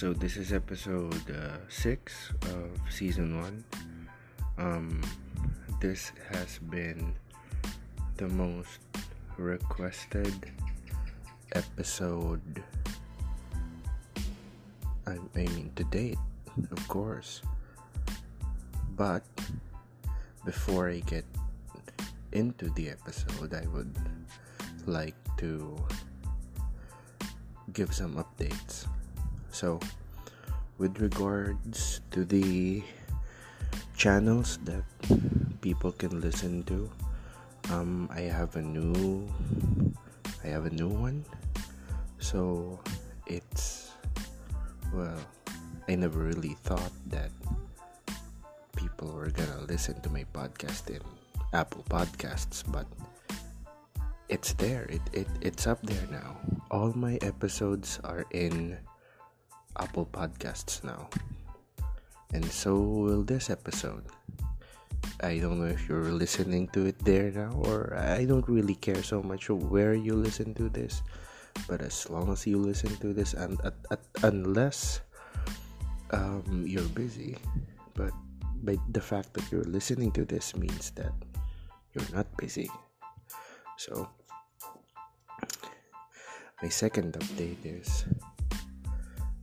So this is episode uh, six of season one. Um, this has been the most requested episode. I, I mean, to date, of course. But before I get into the episode, I would like to give some updates. So, with regards to the channels that people can listen to, um, I have a new, I have a new one. So, it's well, I never really thought that people were gonna listen to my podcast in Apple Podcasts, but it's there. It, it it's up there now. All my episodes are in Apple Podcasts now. And so will this episode. I don't know if you're listening to it there now or I don't really care so much where you listen to this. But as long as you listen to this and at, at, unless um, you're busy, but by the fact that you're listening to this means that you're not busy. So my second update is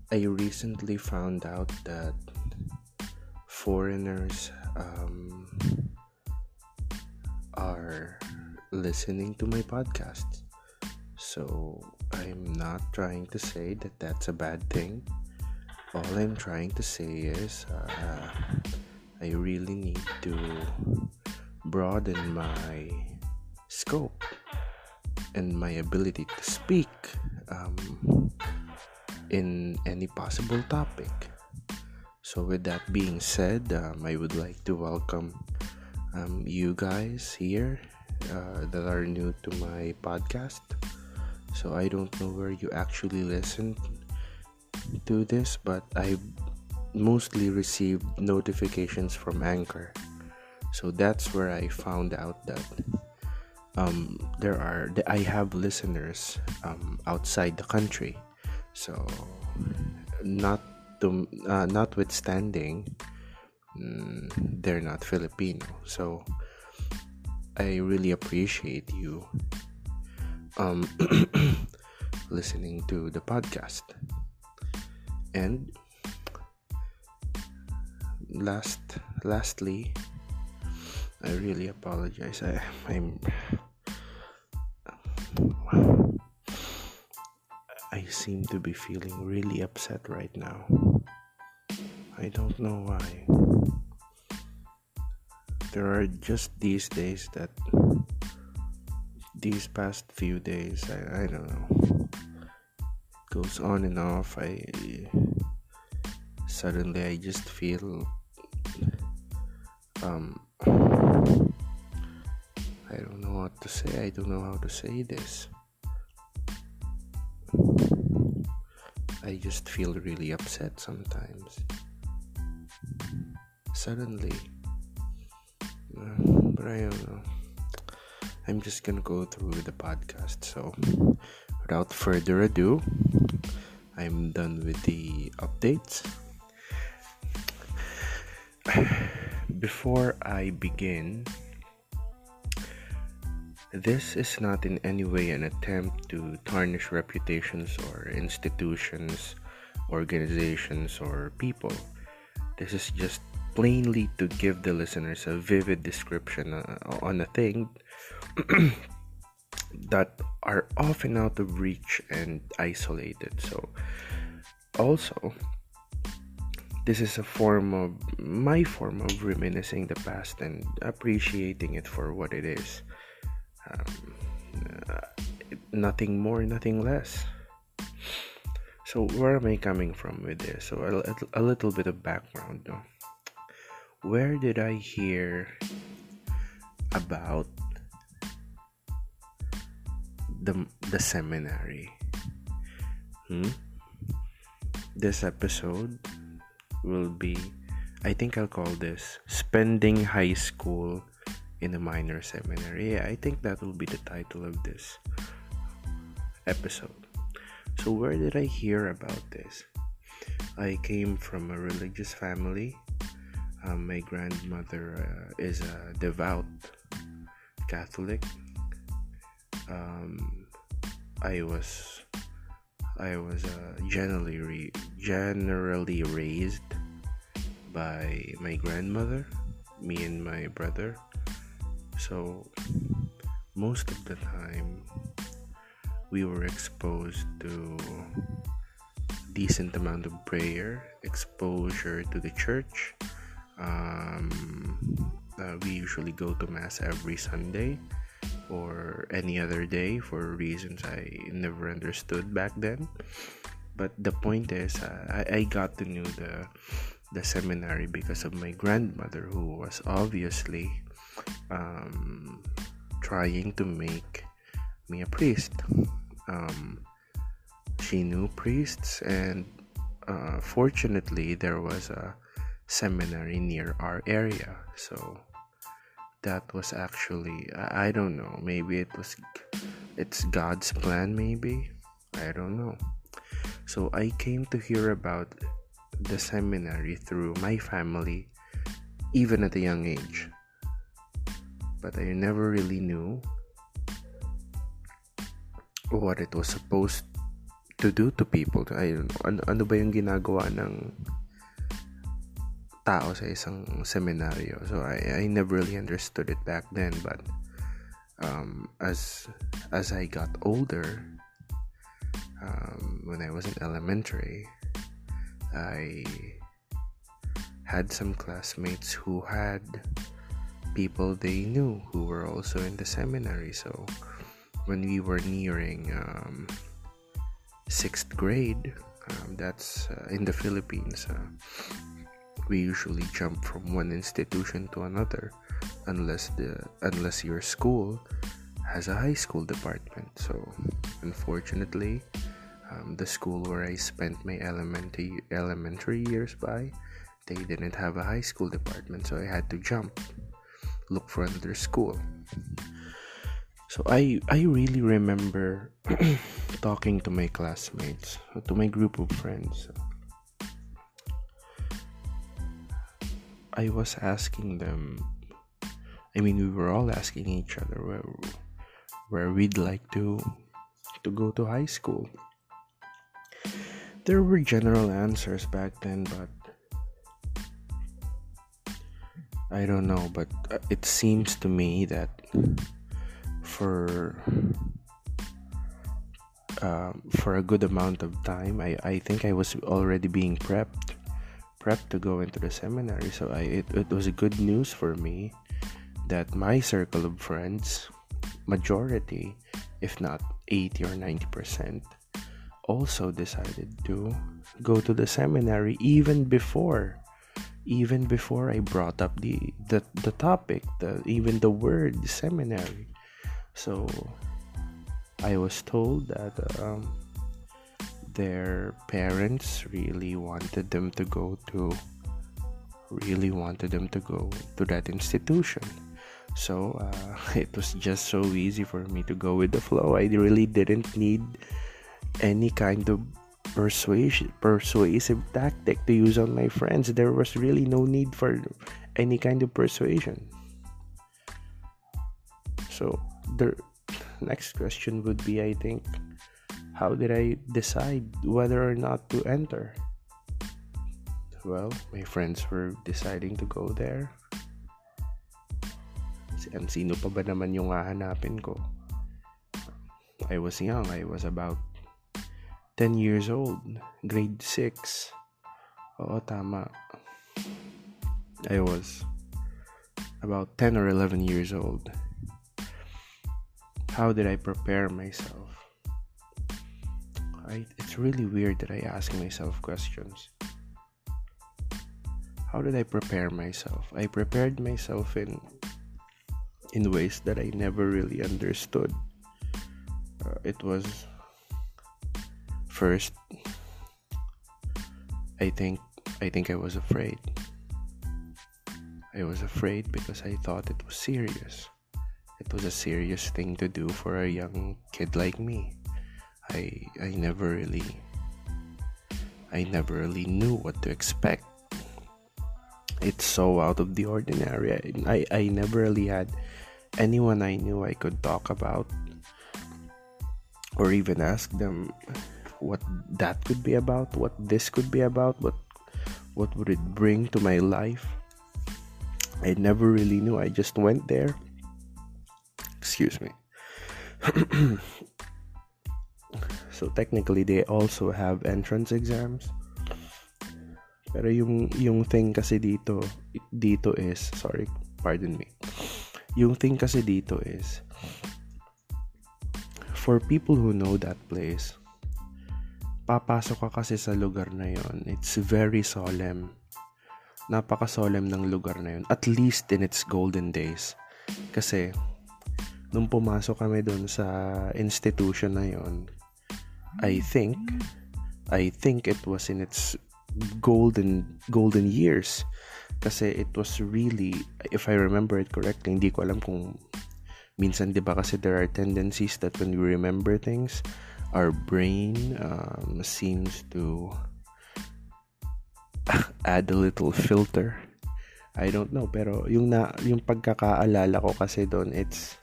I recently found out that foreigners um, are listening to my podcast. So I'm not trying to say that that's a bad thing. All I'm trying to say is uh, I really need to broaden my scope and my ability to speak um, in any possible topic. So, with that being said, um, I would like to welcome um, you guys here uh, that are new to my podcast. So, I don't know where you actually listen to this, but I mostly received notifications from Anchor. So, that's where I found out that um, there are I have listeners um, outside the country, so not to uh, notwithstanding mm, they're not Filipino. So I really appreciate you um, listening to the podcast. And last lastly I really apologize. I, I'm I seem to be feeling really upset right now. I don't know why. There are just these days that these past few days I, I don't know goes on and off I suddenly I just feel um I don't know what to say. I don't know how to say this. I just feel really upset sometimes. Suddenly. Uh, but I don't know. I'm just gonna go through the podcast. So, without further ado, I'm done with the updates. Before I begin, this is not in any way an attempt to tarnish reputations or institutions, organizations, or people. This is just plainly to give the listeners a vivid description uh, on a thing that are often out of reach and isolated. So, also, this is a form of my form of reminiscing the past and appreciating it for what it is um, uh, nothing more, nothing less. So, where am I coming from with this? So, a, a little bit of background. No? Where did I hear about the the seminary? Hmm? This episode will be, I think I'll call this "Spending High School." In a minor seminary. Yeah, I think that will be the title of this episode. So, where did I hear about this? I came from a religious family. Um, my grandmother uh, is a devout Catholic. Um, I was I was uh, generally re- generally raised by my grandmother, me and my brother. So most of the time we were exposed to decent amount of prayer, exposure to the church. Um, uh, we usually go to mass every Sunday or any other day for reasons I never understood back then. But the point is, uh, I, I got to know the the seminary because of my grandmother, who was obviously um, trying to make me a priest. Um, she knew priests, and uh, fortunately, there was a seminary near our area. So that was actually I, I don't know. Maybe it was it's God's plan. Maybe I don't know. So I came to hear about the seminary through my family, even at a young age. But I never really knew what it was supposed to do to people. I don't know. Ano, ano ba yung ginagawa ng tao sa isang seminaryo? So I, I never really understood it back then. But um, as as I got older, um, when I was in elementary, I had some classmates who had people they knew who were also in the seminary. So when we were nearing um, sixth grade, um, that's uh, in the Philippines. Uh, we usually jump from one institution to another, unless the unless your school has a high school department. So, unfortunately, um, the school where I spent my elementary elementary years by, they didn't have a high school department, so I had to jump, look for another school. So I I really remember talking to my classmates, to my group of friends. I was asking them. I mean, we were all asking each other where where we'd like to to go to high school there were general answers back then, but I don't know. But uh, it seems to me that for uh, for a good amount of time, I, I think I was already being prepped prepped to go into the seminary. So I it, it was good news for me that my circle of friends, majority, if not 80 or 90 percent, also decided to go to the seminary even before even before I brought up the the, the topic, the even the word seminary. So I was told that um, their parents really wanted them to go to really wanted them to go to that institution. So uh, it was just so easy for me to go with the flow. I really didn't need any kind of persuasion persuasive tactic to use on my friends. There was really no need for any kind of persuasion. So the next question would be i think how did i decide whether or not to enter? Well my friends were deciding to go there. And sino pa ba naman yung hahanapin ko? I was young. I was about 10 years old, grade 6. Oo, tama. I was about 10 or 11 years old. How did I prepare myself? I, it's really weird that I ask myself questions. How did I prepare myself? I prepared myself in in ways that I never really understood. Uh, it was first I think I think I was afraid. I was afraid because I thought it was serious. It was a serious thing to do for a young kid like me. I I never really I never really knew what to expect. It's so out of the ordinary. I, I never really had anyone I knew I could talk about or even ask them what that could be about, what this could be about, what what would it bring to my life. I never really knew. I just went there. Excuse me. so technically they also have entrance exams. Pero yung yung thing kasi dito dito is sorry, pardon me. Yung thing kasi dito is for people who know that place, papasok ka kasi sa lugar na yon. It's very solemn. Napaka-solemn ng lugar na yon. At least in its golden days. Kasi, nung pumasok kami doon sa institution na yon, I think, I think it was in its golden golden years kasi it was really if I remember it correctly hindi ko alam kung minsan 'di ba kasi there are tendencies that when we remember things our brain um, seems to add a little filter. I don't know pero yung na yung pagkakaalala ko kasi doon it's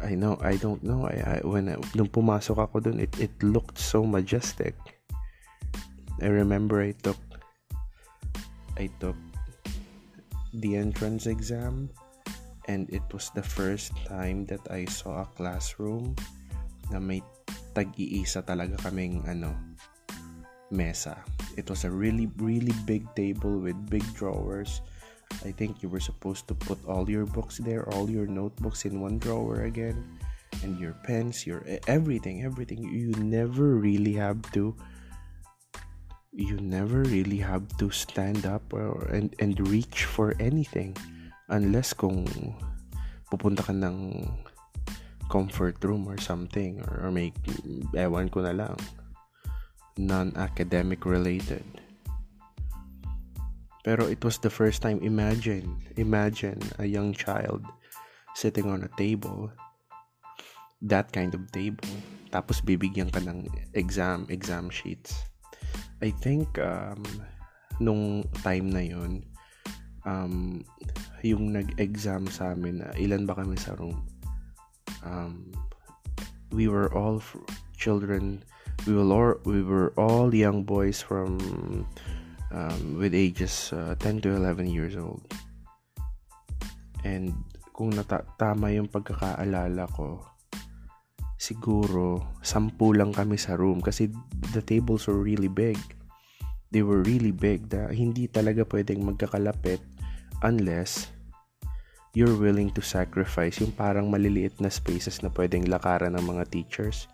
I know I don't know. I, I when I, nung pumasok ako doon it it looked so majestic. I remember I took I took the entrance exam and it was the first time that I saw a classroom na may tag-iisa talaga kaming ano mesa. It was a really really big table with big drawers. I think you were supposed to put all your books there, all your notebooks in one drawer again, and your pens, your everything, everything. You never really have to you never really have to stand up or and and reach for anything unless kung pupunta ka ng comfort room or something or, may ewan ko na lang non-academic related pero it was the first time imagine imagine a young child sitting on a table that kind of table tapos bibigyan ka ng exam exam sheets I think um, nung time na yon um, yung nag-exam sa amin, ilan ba kami sa room? Um, we were all f- children. We were all, we were all young boys from um, with ages uh, 10 to 11 years old. And kung nata- tama yung pagkakaalala ko, siguro sampu lang kami sa room kasi the tables were really big. They were really big na hindi talaga pwedeng magkakalapit unless you're willing to sacrifice yung parang maliliit na spaces na pwedeng lakaran ng mga teachers.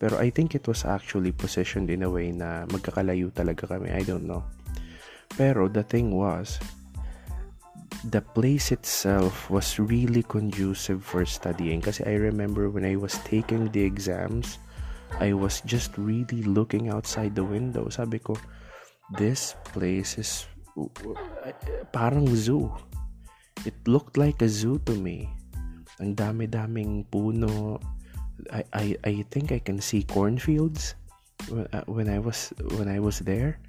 Pero I think it was actually positioned in a way na magkakalayo talaga kami. I don't know. Pero the thing was, the place itself was really conducive for studying. Kasi I remember when I was taking the exams, I was just really looking outside the window. Sabi ko, this place is parang zoo. It looked like a zoo to me. Ang dami-daming puno. I, I, I think I can see cornfields uh, when I was when I was there.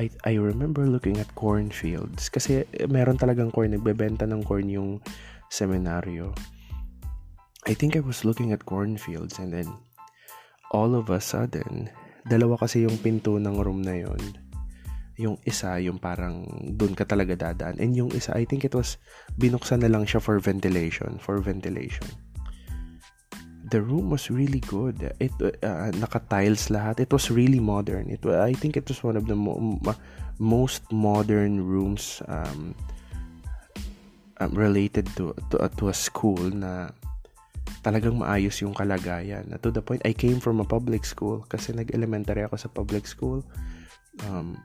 I, I remember looking at cornfields kasi meron talagang corn nagbebenta ng corn yung seminaryo. I think I was looking at cornfields and then all of a sudden dalawa kasi yung pinto ng room na yon yung isa, yung parang doon ka talaga dadaan. And yung isa, I think it was, binuksan na lang siya for ventilation, for ventilation. The room was really good. It uh, naka-tiles lahat. It was really modern. It I think it was one of the mo- most modern rooms um, um, related to to, uh, to a school na talagang maayos yung kalagayan. To the point I came from a public school kasi nag-elementary ako sa public school. Um,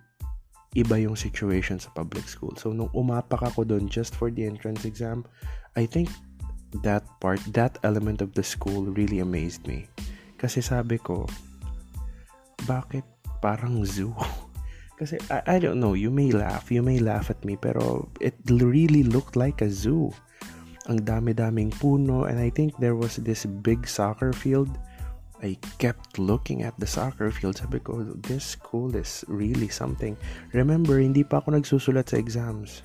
iba yung situation sa public school. So, nung umapak ako doon just for the entrance exam, I think that part, that element of the school really amazed me. Kasi sabi ko, bakit parang zoo? Kasi, I, I don't know, you may laugh, you may laugh at me, pero it really looked like a zoo. Ang dami-daming puno, and I think there was this big soccer field I kept looking at the soccer field. Sabi ko, this school is really something. Remember, hindi pa ako nagsusulat sa exams.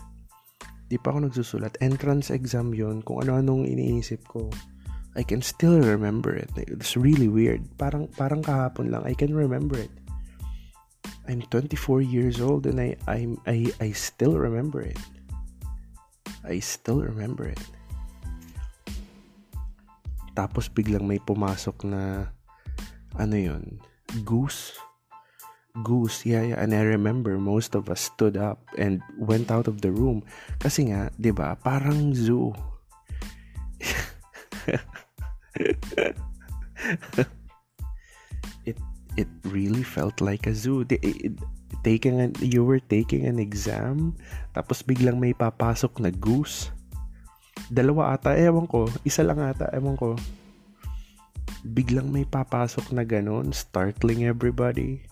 Hindi pa ako nagsusulat. Entrance exam yon kung ano-anong iniisip ko. I can still remember it. It's really weird. Parang, parang kahapon lang. I can remember it. I'm 24 years old and I, I, I, I still remember it. I still remember it. Tapos biglang may pumasok na ano yun? Goose? Goose, yeah, yeah. And I remember most of us stood up and went out of the room. Kasi nga, di ba, parang zoo. it it really felt like a zoo. It, it, taking an, you were taking an exam, tapos biglang may papasok na goose. Dalawa ata, ewan ko. Isa lang ata, ewan ko. Biglang may papasok na ganun, startling everybody.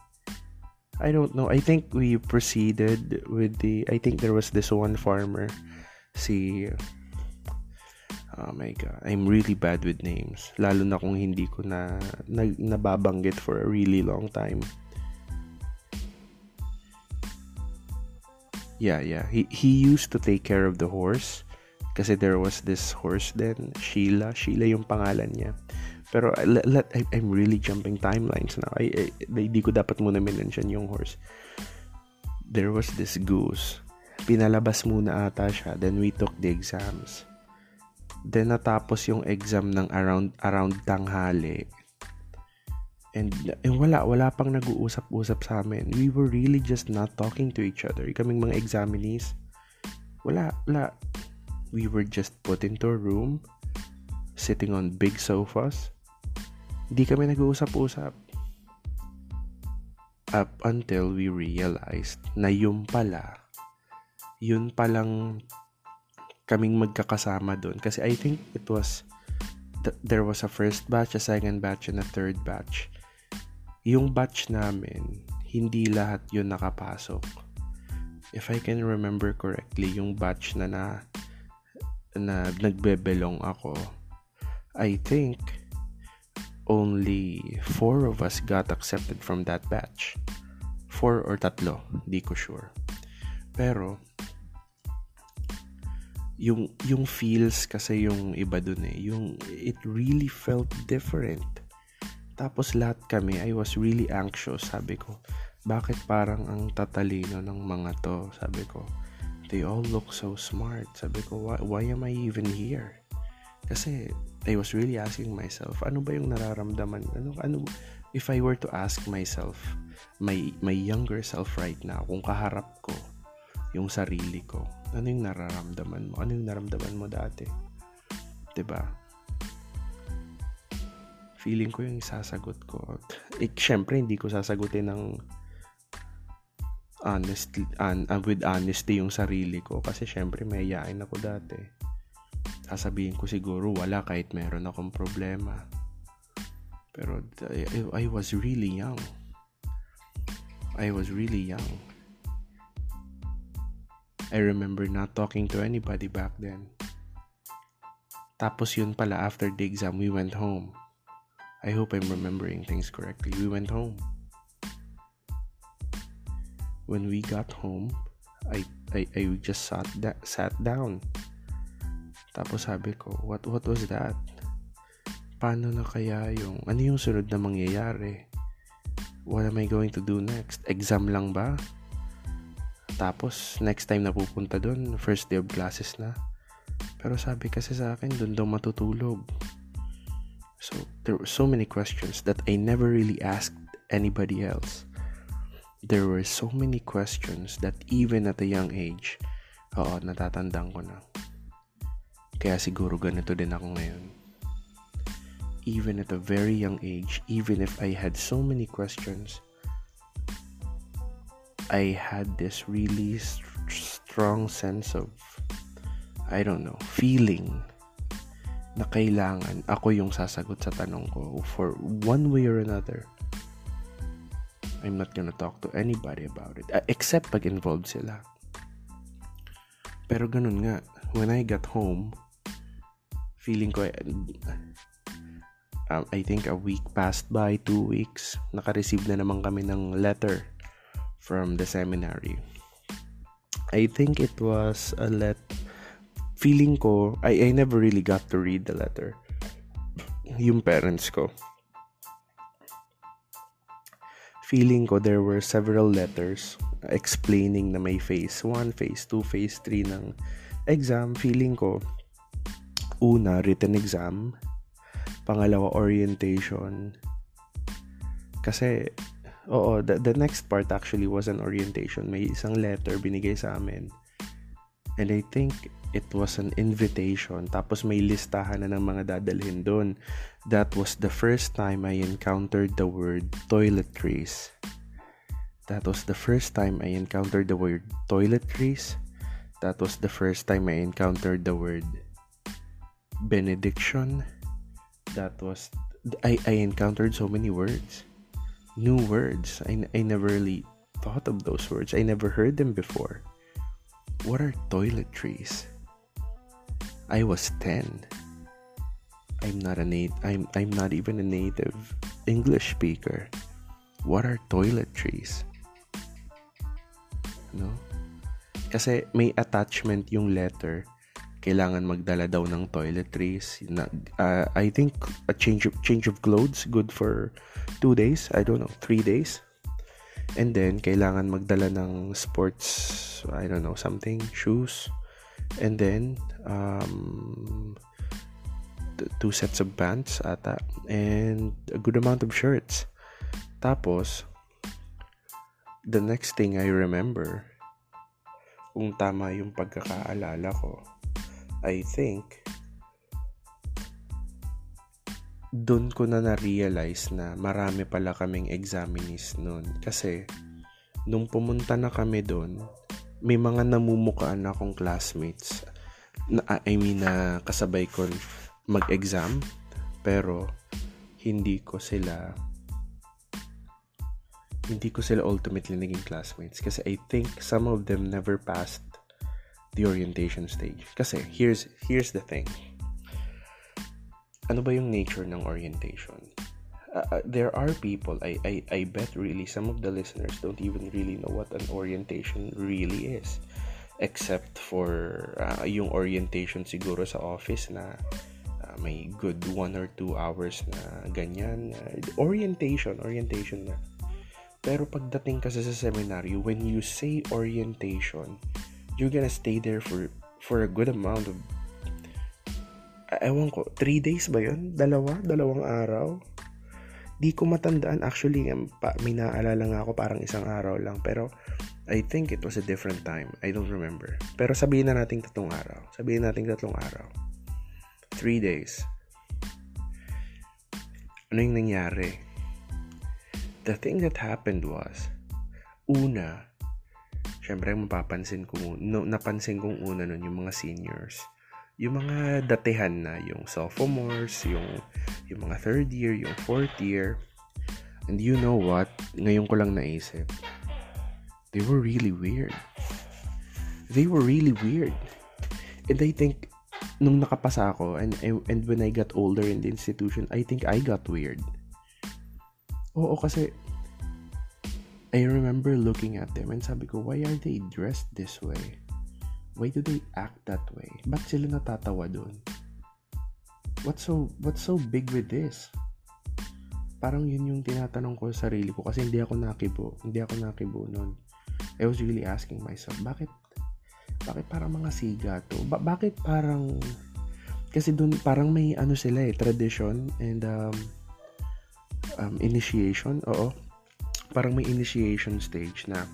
I don't know. I think we proceeded with the... I think there was this one farmer. Si... Oh my God. I'm really bad with names. Lalo na kung hindi ko na, na nababanggit for a really long time. Yeah, yeah. He, he used to take care of the horse. Kasi there was this horse then, Sheila. Sheila yung pangalan niya. Pero let, let, I, I'm really jumping timelines now. I, I, hindi ko dapat muna mention yung horse. There was this goose. Pinalabas muna ata siya. Then we took the exams. Then natapos yung exam ng around around tanghali. And, and wala, wala pang nag-uusap-usap sa amin. We were really just not talking to each other. Kaming mga examinees. Wala, wala. We were just put into a room, sitting on big sofas. Hindi kami nag-uusap-usap. Up until we realized na yun pala, yun palang kaming magkakasama doon. Kasi I think it was, th- there was a first batch, a second batch, and a third batch yung batch namin, hindi lahat yun nakapasok. If I can remember correctly, yung batch na na, na nagbebelong ako, I think only four of us got accepted from that batch. Four or tatlo, di ko sure. Pero, yung, yung feels kasi yung iba dun eh, yung, it really felt different tapos lahat kami, I was really anxious. Sabi ko, bakit parang ang tatalino ng mga to? Sabi ko, they all look so smart. Sabi ko, why, why am I even here? Kasi I was really asking myself, ano ba yung nararamdaman? Ano, ano, if I were to ask myself, my, my younger self right now, kung kaharap ko yung sarili ko, ano yung nararamdaman mo? Ano yung nararamdaman mo dati? ba? feeling ko yung sasagot ko. Eh, syempre, hindi ko sasagutin ng honest, un, uh, with honesty yung sarili ko. Kasi syempre, mayayain ako dati. Sasabihin ko siguro, wala kahit meron akong problema. Pero I, I was really young. I was really young. I remember not talking to anybody back then. Tapos yun pala, after the exam, we went home. I hope I'm remembering things correctly. We went home. When we got home, I I, I just sat da- sat down. Tapos sabi ko, what what was that? Paano na kaya yung ano yung sunod na mangyayari? What am I going to do next? Exam lang ba? Tapos next time na pupunta doon, first day of classes na. Pero sabi kasi sa akin, doon daw matutulog. So there were so many questions that I never really asked anybody else. There were so many questions that even at a young age, oo, natatandaan ko na. Kaya siguro ganito din ako ngayon. Even at a very young age, even if I had so many questions, I had this really st- strong sense of, I don't know, feeling na kailangan ako yung sasagot sa tanong ko for one way or another. I'm not gonna talk to anybody about it. Uh, except pag involved sila. Pero ganun nga, when I got home, feeling ko, um, I think a week passed by, two weeks, naka-receive na naman kami ng letter from the seminary. I think it was a let feeling ko I, I never really got to read the letter yung parents ko feeling ko there were several letters explaining na may phase 1, phase 2, phase 3 ng exam. Feeling ko, una, written exam. Pangalawa, orientation. Kasi, oo, the, the next part actually was an orientation. May isang letter binigay sa amin. And I think it was an invitation. Tapos may listahan na ng mga dadalhin doon. That was the first time I encountered the word toiletries. That was the first time I encountered the word toiletries. That was the first time I encountered the word benediction. That was I, I encountered so many words. New words. I, I never really thought of those words. I never heard them before. What are toiletries? I was 10. I'm not a nat- I'm I'm not even a native English speaker. What are toiletries? No? Kasi may attachment yung letter. Kailangan magdala daw ng toiletries. Na, uh, I think a change of, change of clothes good for two days. I don't know, three days. And then, kailangan magdala ng sports, I don't know, something, shoes. And then, um, two sets of pants ata. And a good amount of shirts. Tapos, the next thing I remember, kung tama yung pagkakaalala ko, I think, doon ko na na-realize na marami pala kaming examinees noon. Kasi, nung pumunta na kami doon, may mga namumukaan akong classmates. Na, I mean, na kasabay ko mag-exam. Pero, hindi ko sila hindi ko sila ultimately naging classmates kasi I think some of them never passed the orientation stage. Kasi here's here's the thing ano ba yung nature ng orientation? Uh, uh, there are people, I, I, I bet really some of the listeners don't even really know what an orientation really is. Except for uh, yung orientation siguro sa office na uh, may good one or two hours na ganyan. Uh, orientation, orientation na. Pero pagdating kasi sa seminary, when you say orientation, you're gonna stay there for for a good amount of ewan ko, 3 days ba yun? Dalawa? Dalawang araw? Di ko matandaan. Actually, pa, may naalala nga ako parang isang araw lang. Pero, I think it was a different time. I don't remember. Pero sabihin na natin tatlong araw. Sabihin natin tatlong araw. 3 days. Ano yung nangyari? The thing that happened was, una, syempre mapapansin ko, no, napansin kong una nun yung mga seniors yung mga datihan na, yung sophomores, yung, yung mga third year, yung fourth year. And you know what? Ngayon ko lang naisip. They were really weird. They were really weird. And I think, nung nakapasa ako, and, and when I got older in the institution, I think I got weird. Oo, kasi I remember looking at them and sabi ko, why are they dressed this way? Why do they act that way? Ba't sila natatawa doon? What's so, what's so big with this? Parang yun yung tinatanong ko sa sarili ko kasi hindi ako nakibo. Hindi ako nakibo noon. I was really asking myself, bakit bakit parang mga siga to? Ba- bakit parang kasi doon parang may ano sila eh, tradition and um, um, initiation. Oo. Parang may initiation stage na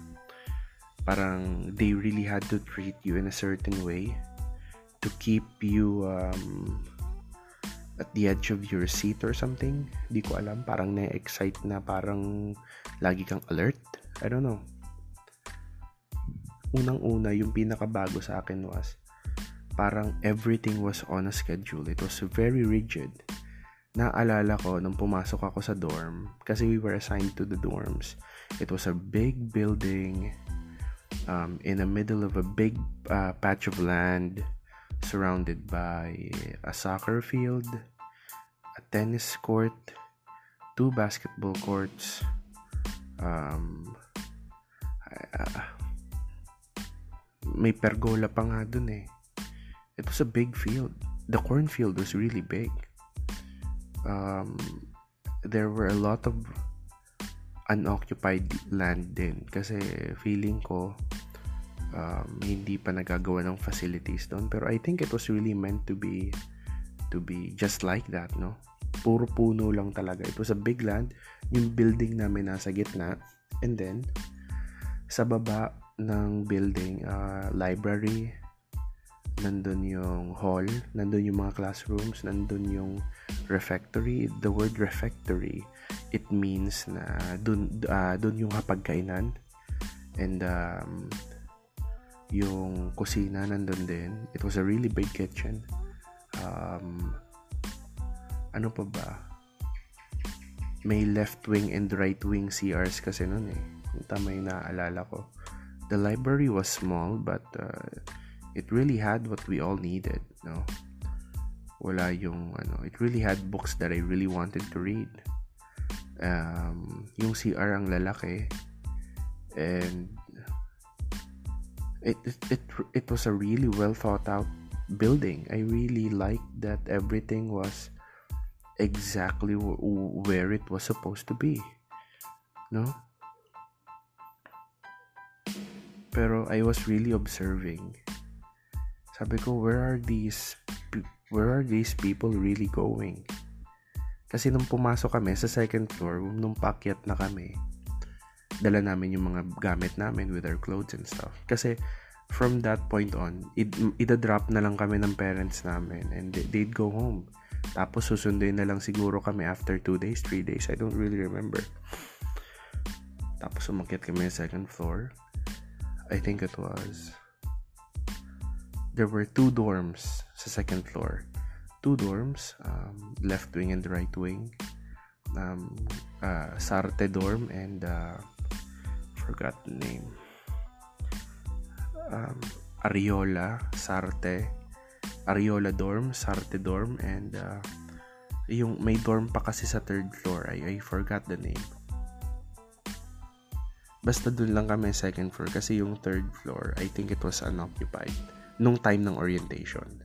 parang they really had to treat you in a certain way to keep you um, at the edge of your seat or something. Di ko alam. Parang na-excite na parang lagi kang alert. I don't know. Unang-una, yung pinakabago sa akin was parang everything was on a schedule. It was very rigid. Naalala ko nung pumasok ako sa dorm kasi we were assigned to the dorms. It was a big building um, in the middle of a big uh, patch of land surrounded by a soccer field, a tennis court, two basketball courts, um, uh, may pergola pa nga dun eh. It was a big field. The cornfield was really big. Um, there were a lot of unoccupied land din. Kasi feeling ko um, hindi pa nagagawa ng facilities doon. Pero I think it was really meant to be to be just like that no? Puro puno lang talaga. It was a big land. Yung building namin nasa gitna. And then sa baba ng building uh, library nandun yung hall nandun yung mga classrooms nandun yung refectory. The word refectory it means na dun, uh, dun yung hapagkainan. And um, yung kusina nandun din. It was a really big kitchen. Um, ano pa ba? May left wing and right wing CRs kasi nun eh. Kung tama yung naaalala ko. The library was small but uh, it really had what we all needed no? Wala yung ano it really had books that I really wanted to read. Um, yung CR ang lalaki and it, it it it was a really well thought out building. I really liked that everything was exactly w- where it was supposed to be no? Pero i was really observing sabi ko where are these where are these people really going kasi nung pumasok kami sa second floor, nung pakyat na kami, dala namin yung mga gamit namin with our clothes and stuff. Kasi from that point on, id- ida-drop na lang kami ng parents namin and they'd go home. Tapos susunduin na lang siguro kami after 2 days, 3 days. I don't really remember. Tapos umakyat kami sa second floor. I think it was... There were two dorms sa second floor two dorms, um, left wing and right wing. Um, uh, Sarte dorm and uh, forgot the name. Um, Ariola, Sarte, Ariola dorm, Sarte dorm, and uh, yung may dorm pa kasi sa third floor. I, I forgot the name. Basta dun lang kami second floor kasi yung third floor, I think it was unoccupied nung time ng orientation.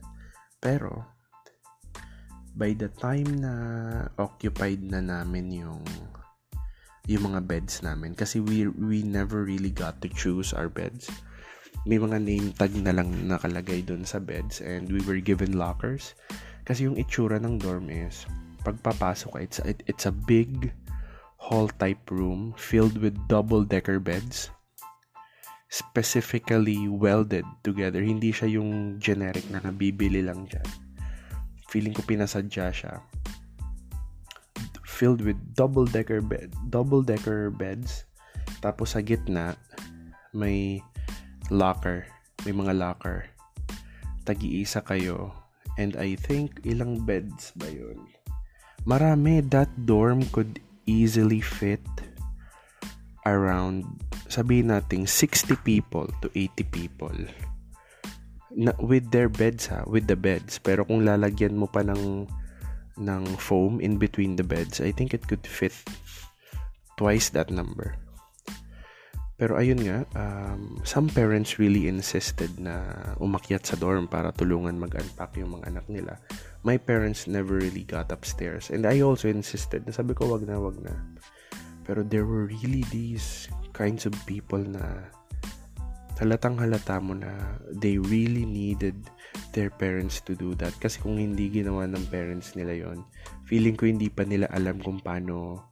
Pero, by the time na occupied na namin yung yung mga beds namin kasi we we never really got to choose our beds. May mga name tag na lang nakalagay doon sa beds and we were given lockers. Kasi yung itsura ng dorm is pagpapasok it's it, it's a big hall type room filled with double decker beds specifically welded together. Hindi siya yung generic na nabibili lang dyan feeling ko pinasadya siya. Filled with double decker bed double decker beds. Tapos sa gitna may locker may mga locker. Tagi-isa kayo. And I think ilang beds ba yun? Marami. That dorm could easily fit around sabihin nating 60 people to 80 people na, with their beds ha, with the beds. Pero kung lalagyan mo pa ng ng foam in between the beds, I think it could fit twice that number. Pero ayun nga, um, some parents really insisted na umakyat sa dorm para tulungan mag-unpack yung mga anak nila. My parents never really got upstairs. And I also insisted. Sabi ko, wag na, wag na. Pero there were really these kinds of people na halatang halata mo na they really needed their parents to do that. Kasi kung hindi ginawa ng parents nila yon feeling ko hindi pa nila alam kung paano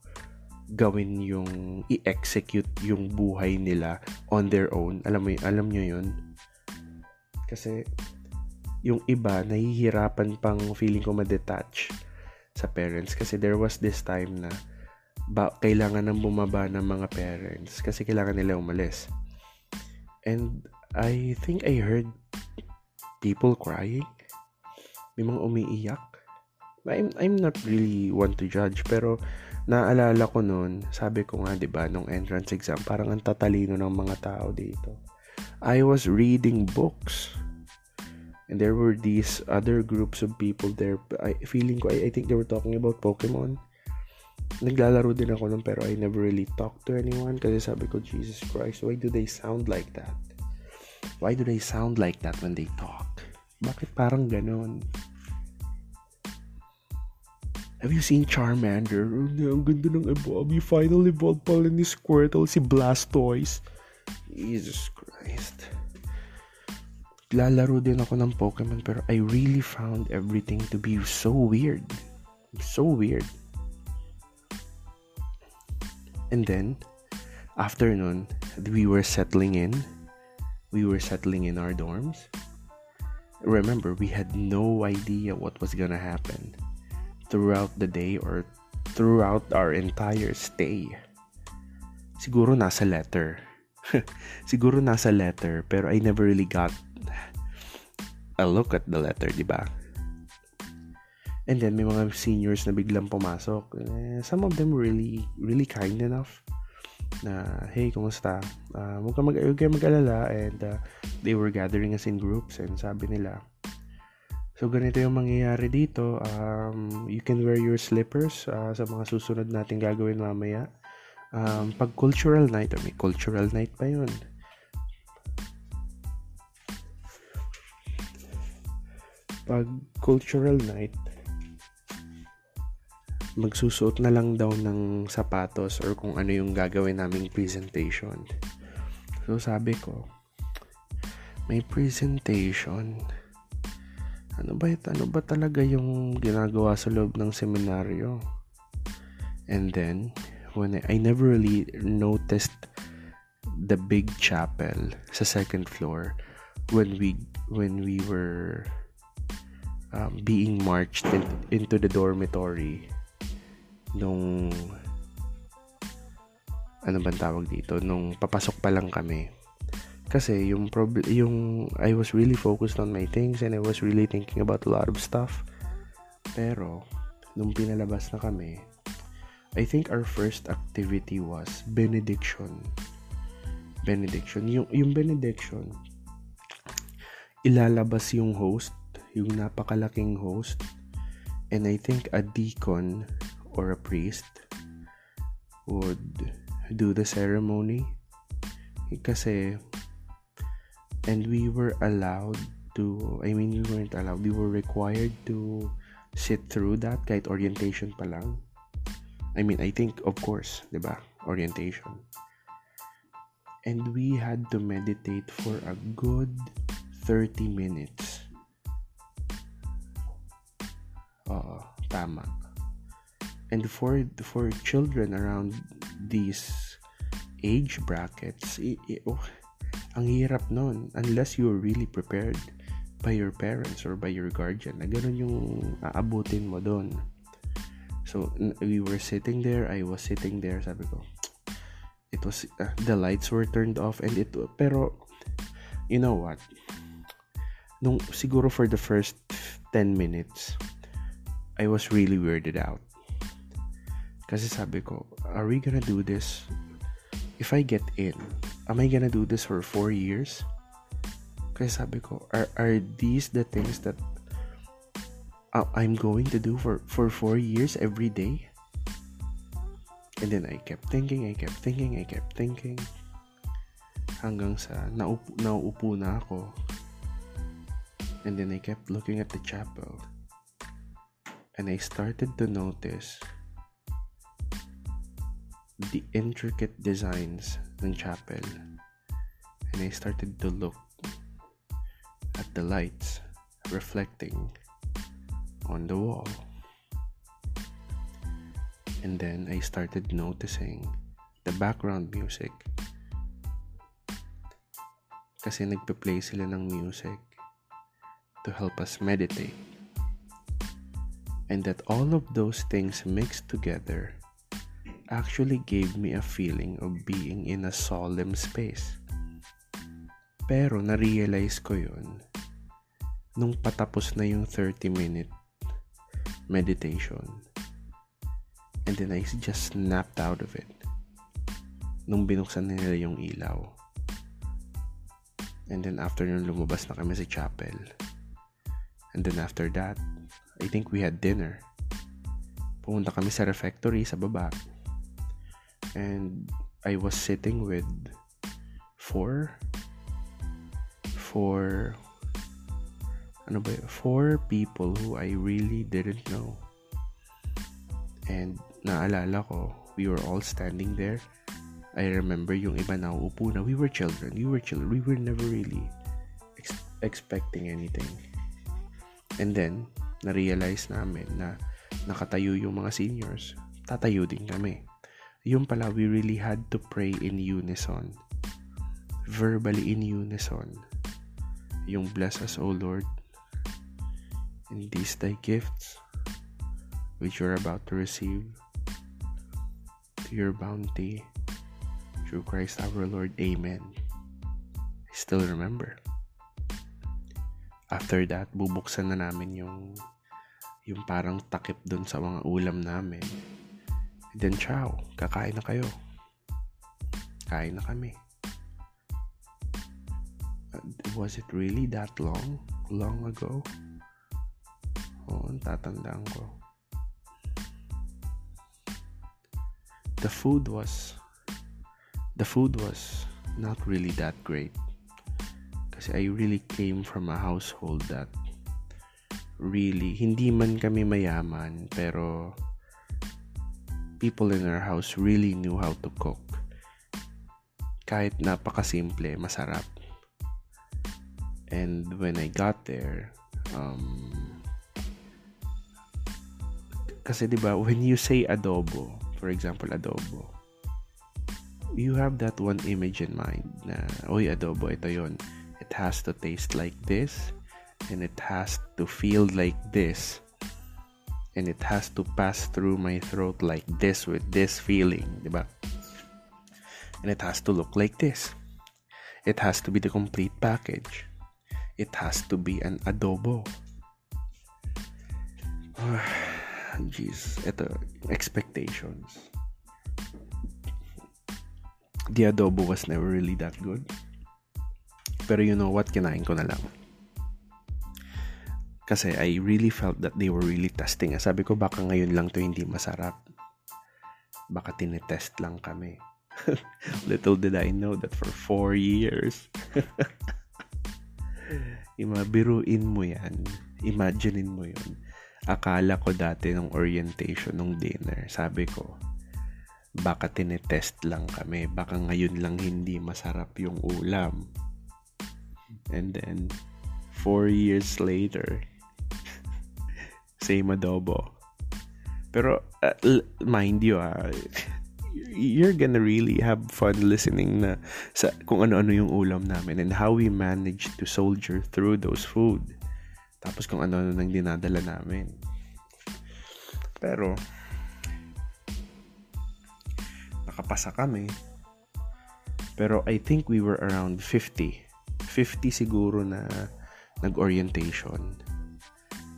gawin yung i-execute yung buhay nila on their own. Alam mo, alam nyo yun? Kasi yung iba, nahihirapan pang feeling ko ma-detach sa parents. Kasi there was this time na ba, kailangan nang bumaba ng mga parents kasi kailangan nila umalis And I think I heard people crying. May mga umiiyak. I'm, I'm not really one to judge, pero naalala ko noon, sabi ko nga, di ba, nung entrance exam, parang ang tatalino ng mga tao dito. I was reading books. And there were these other groups of people there. I feeling ko, I, I think they were talking about Pokemon. Naglalaro din ako nun pero I never really talked to anyone kasi sabi ko, Jesus Christ, why do they sound like that? Why do they sound like that when they talk? Bakit parang ganon? Have you seen Charmander? Oh, ang ganda ng evolve. You finally evolved pala ni Squirtle, si Blastoise. Jesus Christ. Lalaro din ako ng Pokemon pero I really found everything to be so weird. So weird. And then, after nun, we were settling in. We were settling in our dorms. Remember, we had no idea what was gonna happen throughout the day or throughout our entire stay. Siguro nasa letter. Siguro nasa letter, pero I never really got a look at the letter, di ba? And then, may mga seniors na biglang pumasok. Eh, some of them really, really kind enough na, hey, kumusta? Uh, huwag mag- mag-alala. And uh, they were gathering us in groups and sabi nila, So, ganito yung mangyayari dito. Um, you can wear your slippers uh, sa mga susunod natin gagawin mamaya. Um, pag cultural night, or may cultural night pa yun. Pag cultural night, magsusuot na lang daw ng sapatos or kung ano yung gagawin naming presentation. So, sabi ko, may presentation. Ano ba ano ba talaga yung ginagawa sa loob ng seminaryo? And then when I, I never really noticed the big chapel sa second floor when we when we were um, being marched in, into the dormitory nung ano bang tawag dito nung papasok pa lang kami kasi yung prob- yung I was really focused on my things and I was really thinking about a lot of stuff. Pero nung pinalabas na kami, I think our first activity was benediction. Benediction. Yung, yung benediction, ilalabas yung host, yung napakalaking host, and I think a deacon or a priest would do the ceremony. Kasi and we were allowed to I mean we weren't allowed we were required to sit through that kahit orientation pa lang. I mean I think of course, course 'di ba? Orientation. And we had to meditate for a good 30 minutes. Uh, tama and for for children around these age brackets it, it, oh, ang hirap nun unless you're really prepared by your parents or by your guardian na ganun yung aabutin mo doon. So, we were sitting there, I was sitting there, sabi ko, it was, uh, the lights were turned off and it, pero, you know what, nung, siguro for the first 10 minutes, I was really weirded out. Kasi sabi ko, are we gonna do this if I get in, am I gonna do this for four years? Kaya sabi ko, are, are these the things that uh, I'm going to do for, for four years every day? And then I kept thinking, I kept thinking, I kept thinking. Hanggang sa naupo, nauupo na ako. And then I kept looking at the chapel. And I started to notice the intricate designs ng chapel and I started to look at the lights reflecting on the wall. And then I started noticing the background music. Kasi nagpe-play sila ng music to help us meditate. And that all of those things mixed together actually gave me a feeling of being in a solemn space. Pero na-realize ko yun nung patapos na yung 30 minute meditation. And then I just snapped out of it. Nung binuksan nila yung ilaw. And then after nung lumabas na kami sa chapel, And then after that, I think we had dinner. Pumunta kami sa refectory sa baba. And I was sitting with four four ano ba four people who I really didn't know. And naalala ko, we were all standing there. I remember yung iba na upo na. We were children. We were children. We were never really ex- expecting anything. And then, na-realize namin na nakatayo yung mga seniors. Tatayo din kami. Yung pala, we really had to pray in unison. Verbally in unison. Yung bless us, O Lord, in these thy gifts, which you're about to receive, to your bounty, through Christ our Lord. Amen. I still remember. After that, bubuksan na namin yung yung parang takip dun sa mga ulam namin. Then, ciao, kakain na kayo. Kain na kami. Uh, was it really that long? Long ago? Oo, tatandaan ko. The food was the food was not really that great. Kasi I really came from a household that really hindi man kami mayaman pero people in our house really knew how to cook. Kahit napakasimple, masarap. And when I got there, um, kasi 'di ba when you say adobo, for example adobo, you have that one image in mind na oy adobo ito 'yon. It has to taste like this and it has to feel like this and it has to pass through my throat like this with this feeling, 'di ba? And it has to look like this. It has to be the complete package. It has to be an adobo. Jeez, ito, expectations. The adobo was never really that good. Pero you know what, kinain ko na lang. Kasi I really felt that they were really testing. Sabi ko, baka ngayon lang to hindi masarap. Baka tinetest lang kami. Little did I know that for four years. Imabiruin mo yan. Imaginein mo yun. Akala ko dati ng orientation, ng dinner, sabi ko, baka tinetest lang kami. Baka ngayon lang hindi masarap yung ulam. And then, four years later, same adobo. Pero, uh, mind you, ah, you're gonna really have fun listening na sa kung ano-ano yung ulam namin and how we manage to soldier through those food. Tapos kung ano-ano nang dinadala namin. Pero, nakapasa kami. Pero I think we were around 50. 50 siguro na nag-orientation.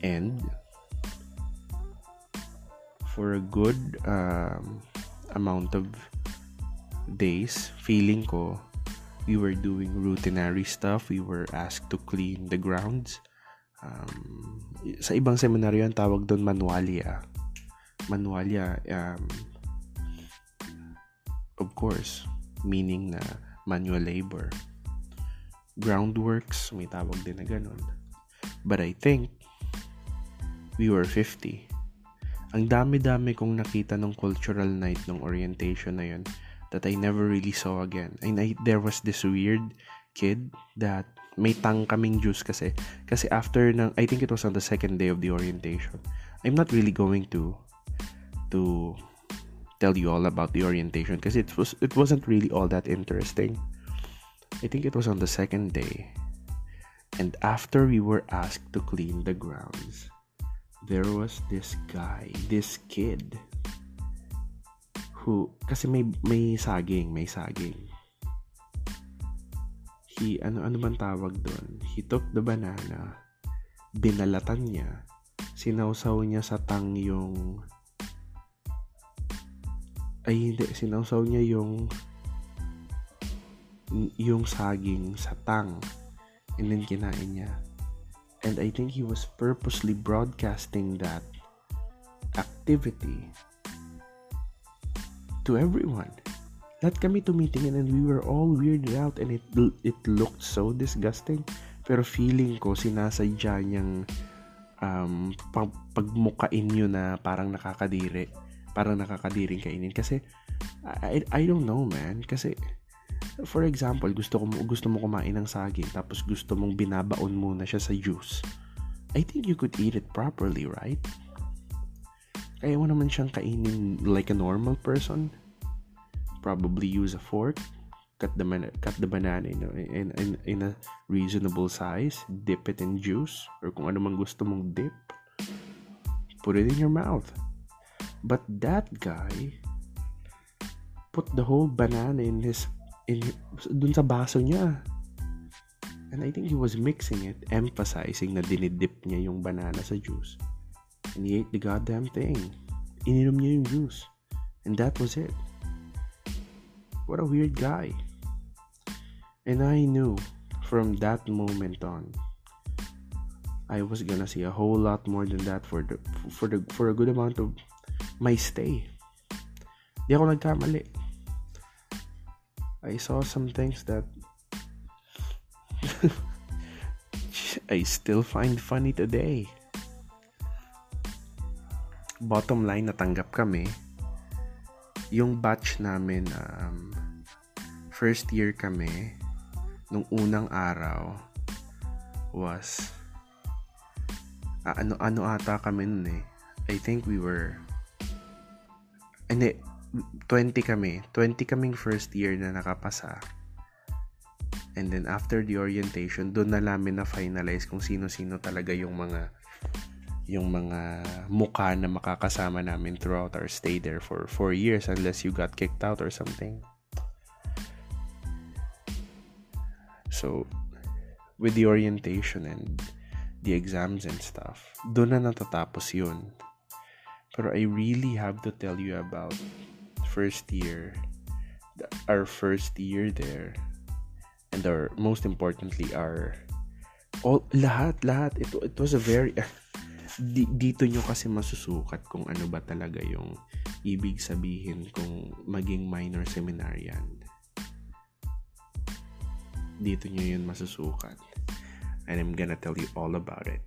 And, for a good um, amount of days, feeling ko, we were doing routinary stuff. We were asked to clean the grounds um, sa ibang seminaryo ang tawag doon manualia. Manualia, um, of course, meaning na manual labor. Groundworks, may tawag din na ganun. But I think, we were 50. Ang dami-dami kong nakita ng cultural night ng orientation na yun that I never really saw again. And I, there was this weird kid that may tang kaming juice kasi. Kasi after ng I think it was on the second day of the orientation. I'm not really going to to tell you all about the orientation because it was it wasn't really all that interesting. I think it was on the second day. And after we were asked to clean the grounds there was this guy this kid who kasi may may saging may saging. He ano ano man tawag doon? He took the banana binalatan niya sinawsaw niya sa tang yung ay hindi sinawsaw niya yung yung saging sa tang and then kinain niya And I think he was purposely broadcasting that activity to everyone. Lahat kami tumitingin and we were all weirded out and it it looked so disgusting. Pero feeling ko sinasadya niyang um, pag, pagmukain nyo na parang nakakadiri. Parang nakakadiring kainin. Kasi, I, I don't know, man. Kasi, for example, gusto, ko, gusto mo kumain ng saging tapos gusto mong binabaon muna siya sa juice. I think you could eat it properly, right? Kaya mo naman siyang kainin like a normal person. Probably use a fork cut the man- cut the banana in, in, in, in a reasonable size, dip it in juice, or kung ano man gusto mong dip, put it in your mouth. But that guy put the whole banana in his dun sa baso niya. And I think he was mixing it, emphasizing na dinidip niya yung banana sa juice. And he ate the goddamn thing. Ininom niya yung juice. And that was it. What a weird guy. And I knew from that moment on I was gonna see a whole lot more than that for the for the for a good amount of my stay. Di ako nagkamali. I saw some things that I still find funny today. Bottom line, natanggap kami. Yung batch namin, um, first year kami, nung unang araw was uh, ano ano ata kami nun eh. I think we were hindi 20 kami. 20 kaming first year na nakapasa. And then after the orientation, doon na namin na finalize kung sino-sino talaga yung mga yung mga mukha na makakasama namin throughout our stay there for 4 years unless you got kicked out or something. So, with the orientation and the exams and stuff, doon na natatapos yun. Pero I really have to tell you about first year, our first year there, and our, most importantly, our, all, lahat, lahat, it, it was a very, di, dito nyo kasi masusukat kung ano ba talaga yung ibig sabihin kung maging minor seminarian dito nyo yun masusukat. And I'm gonna tell you all about it.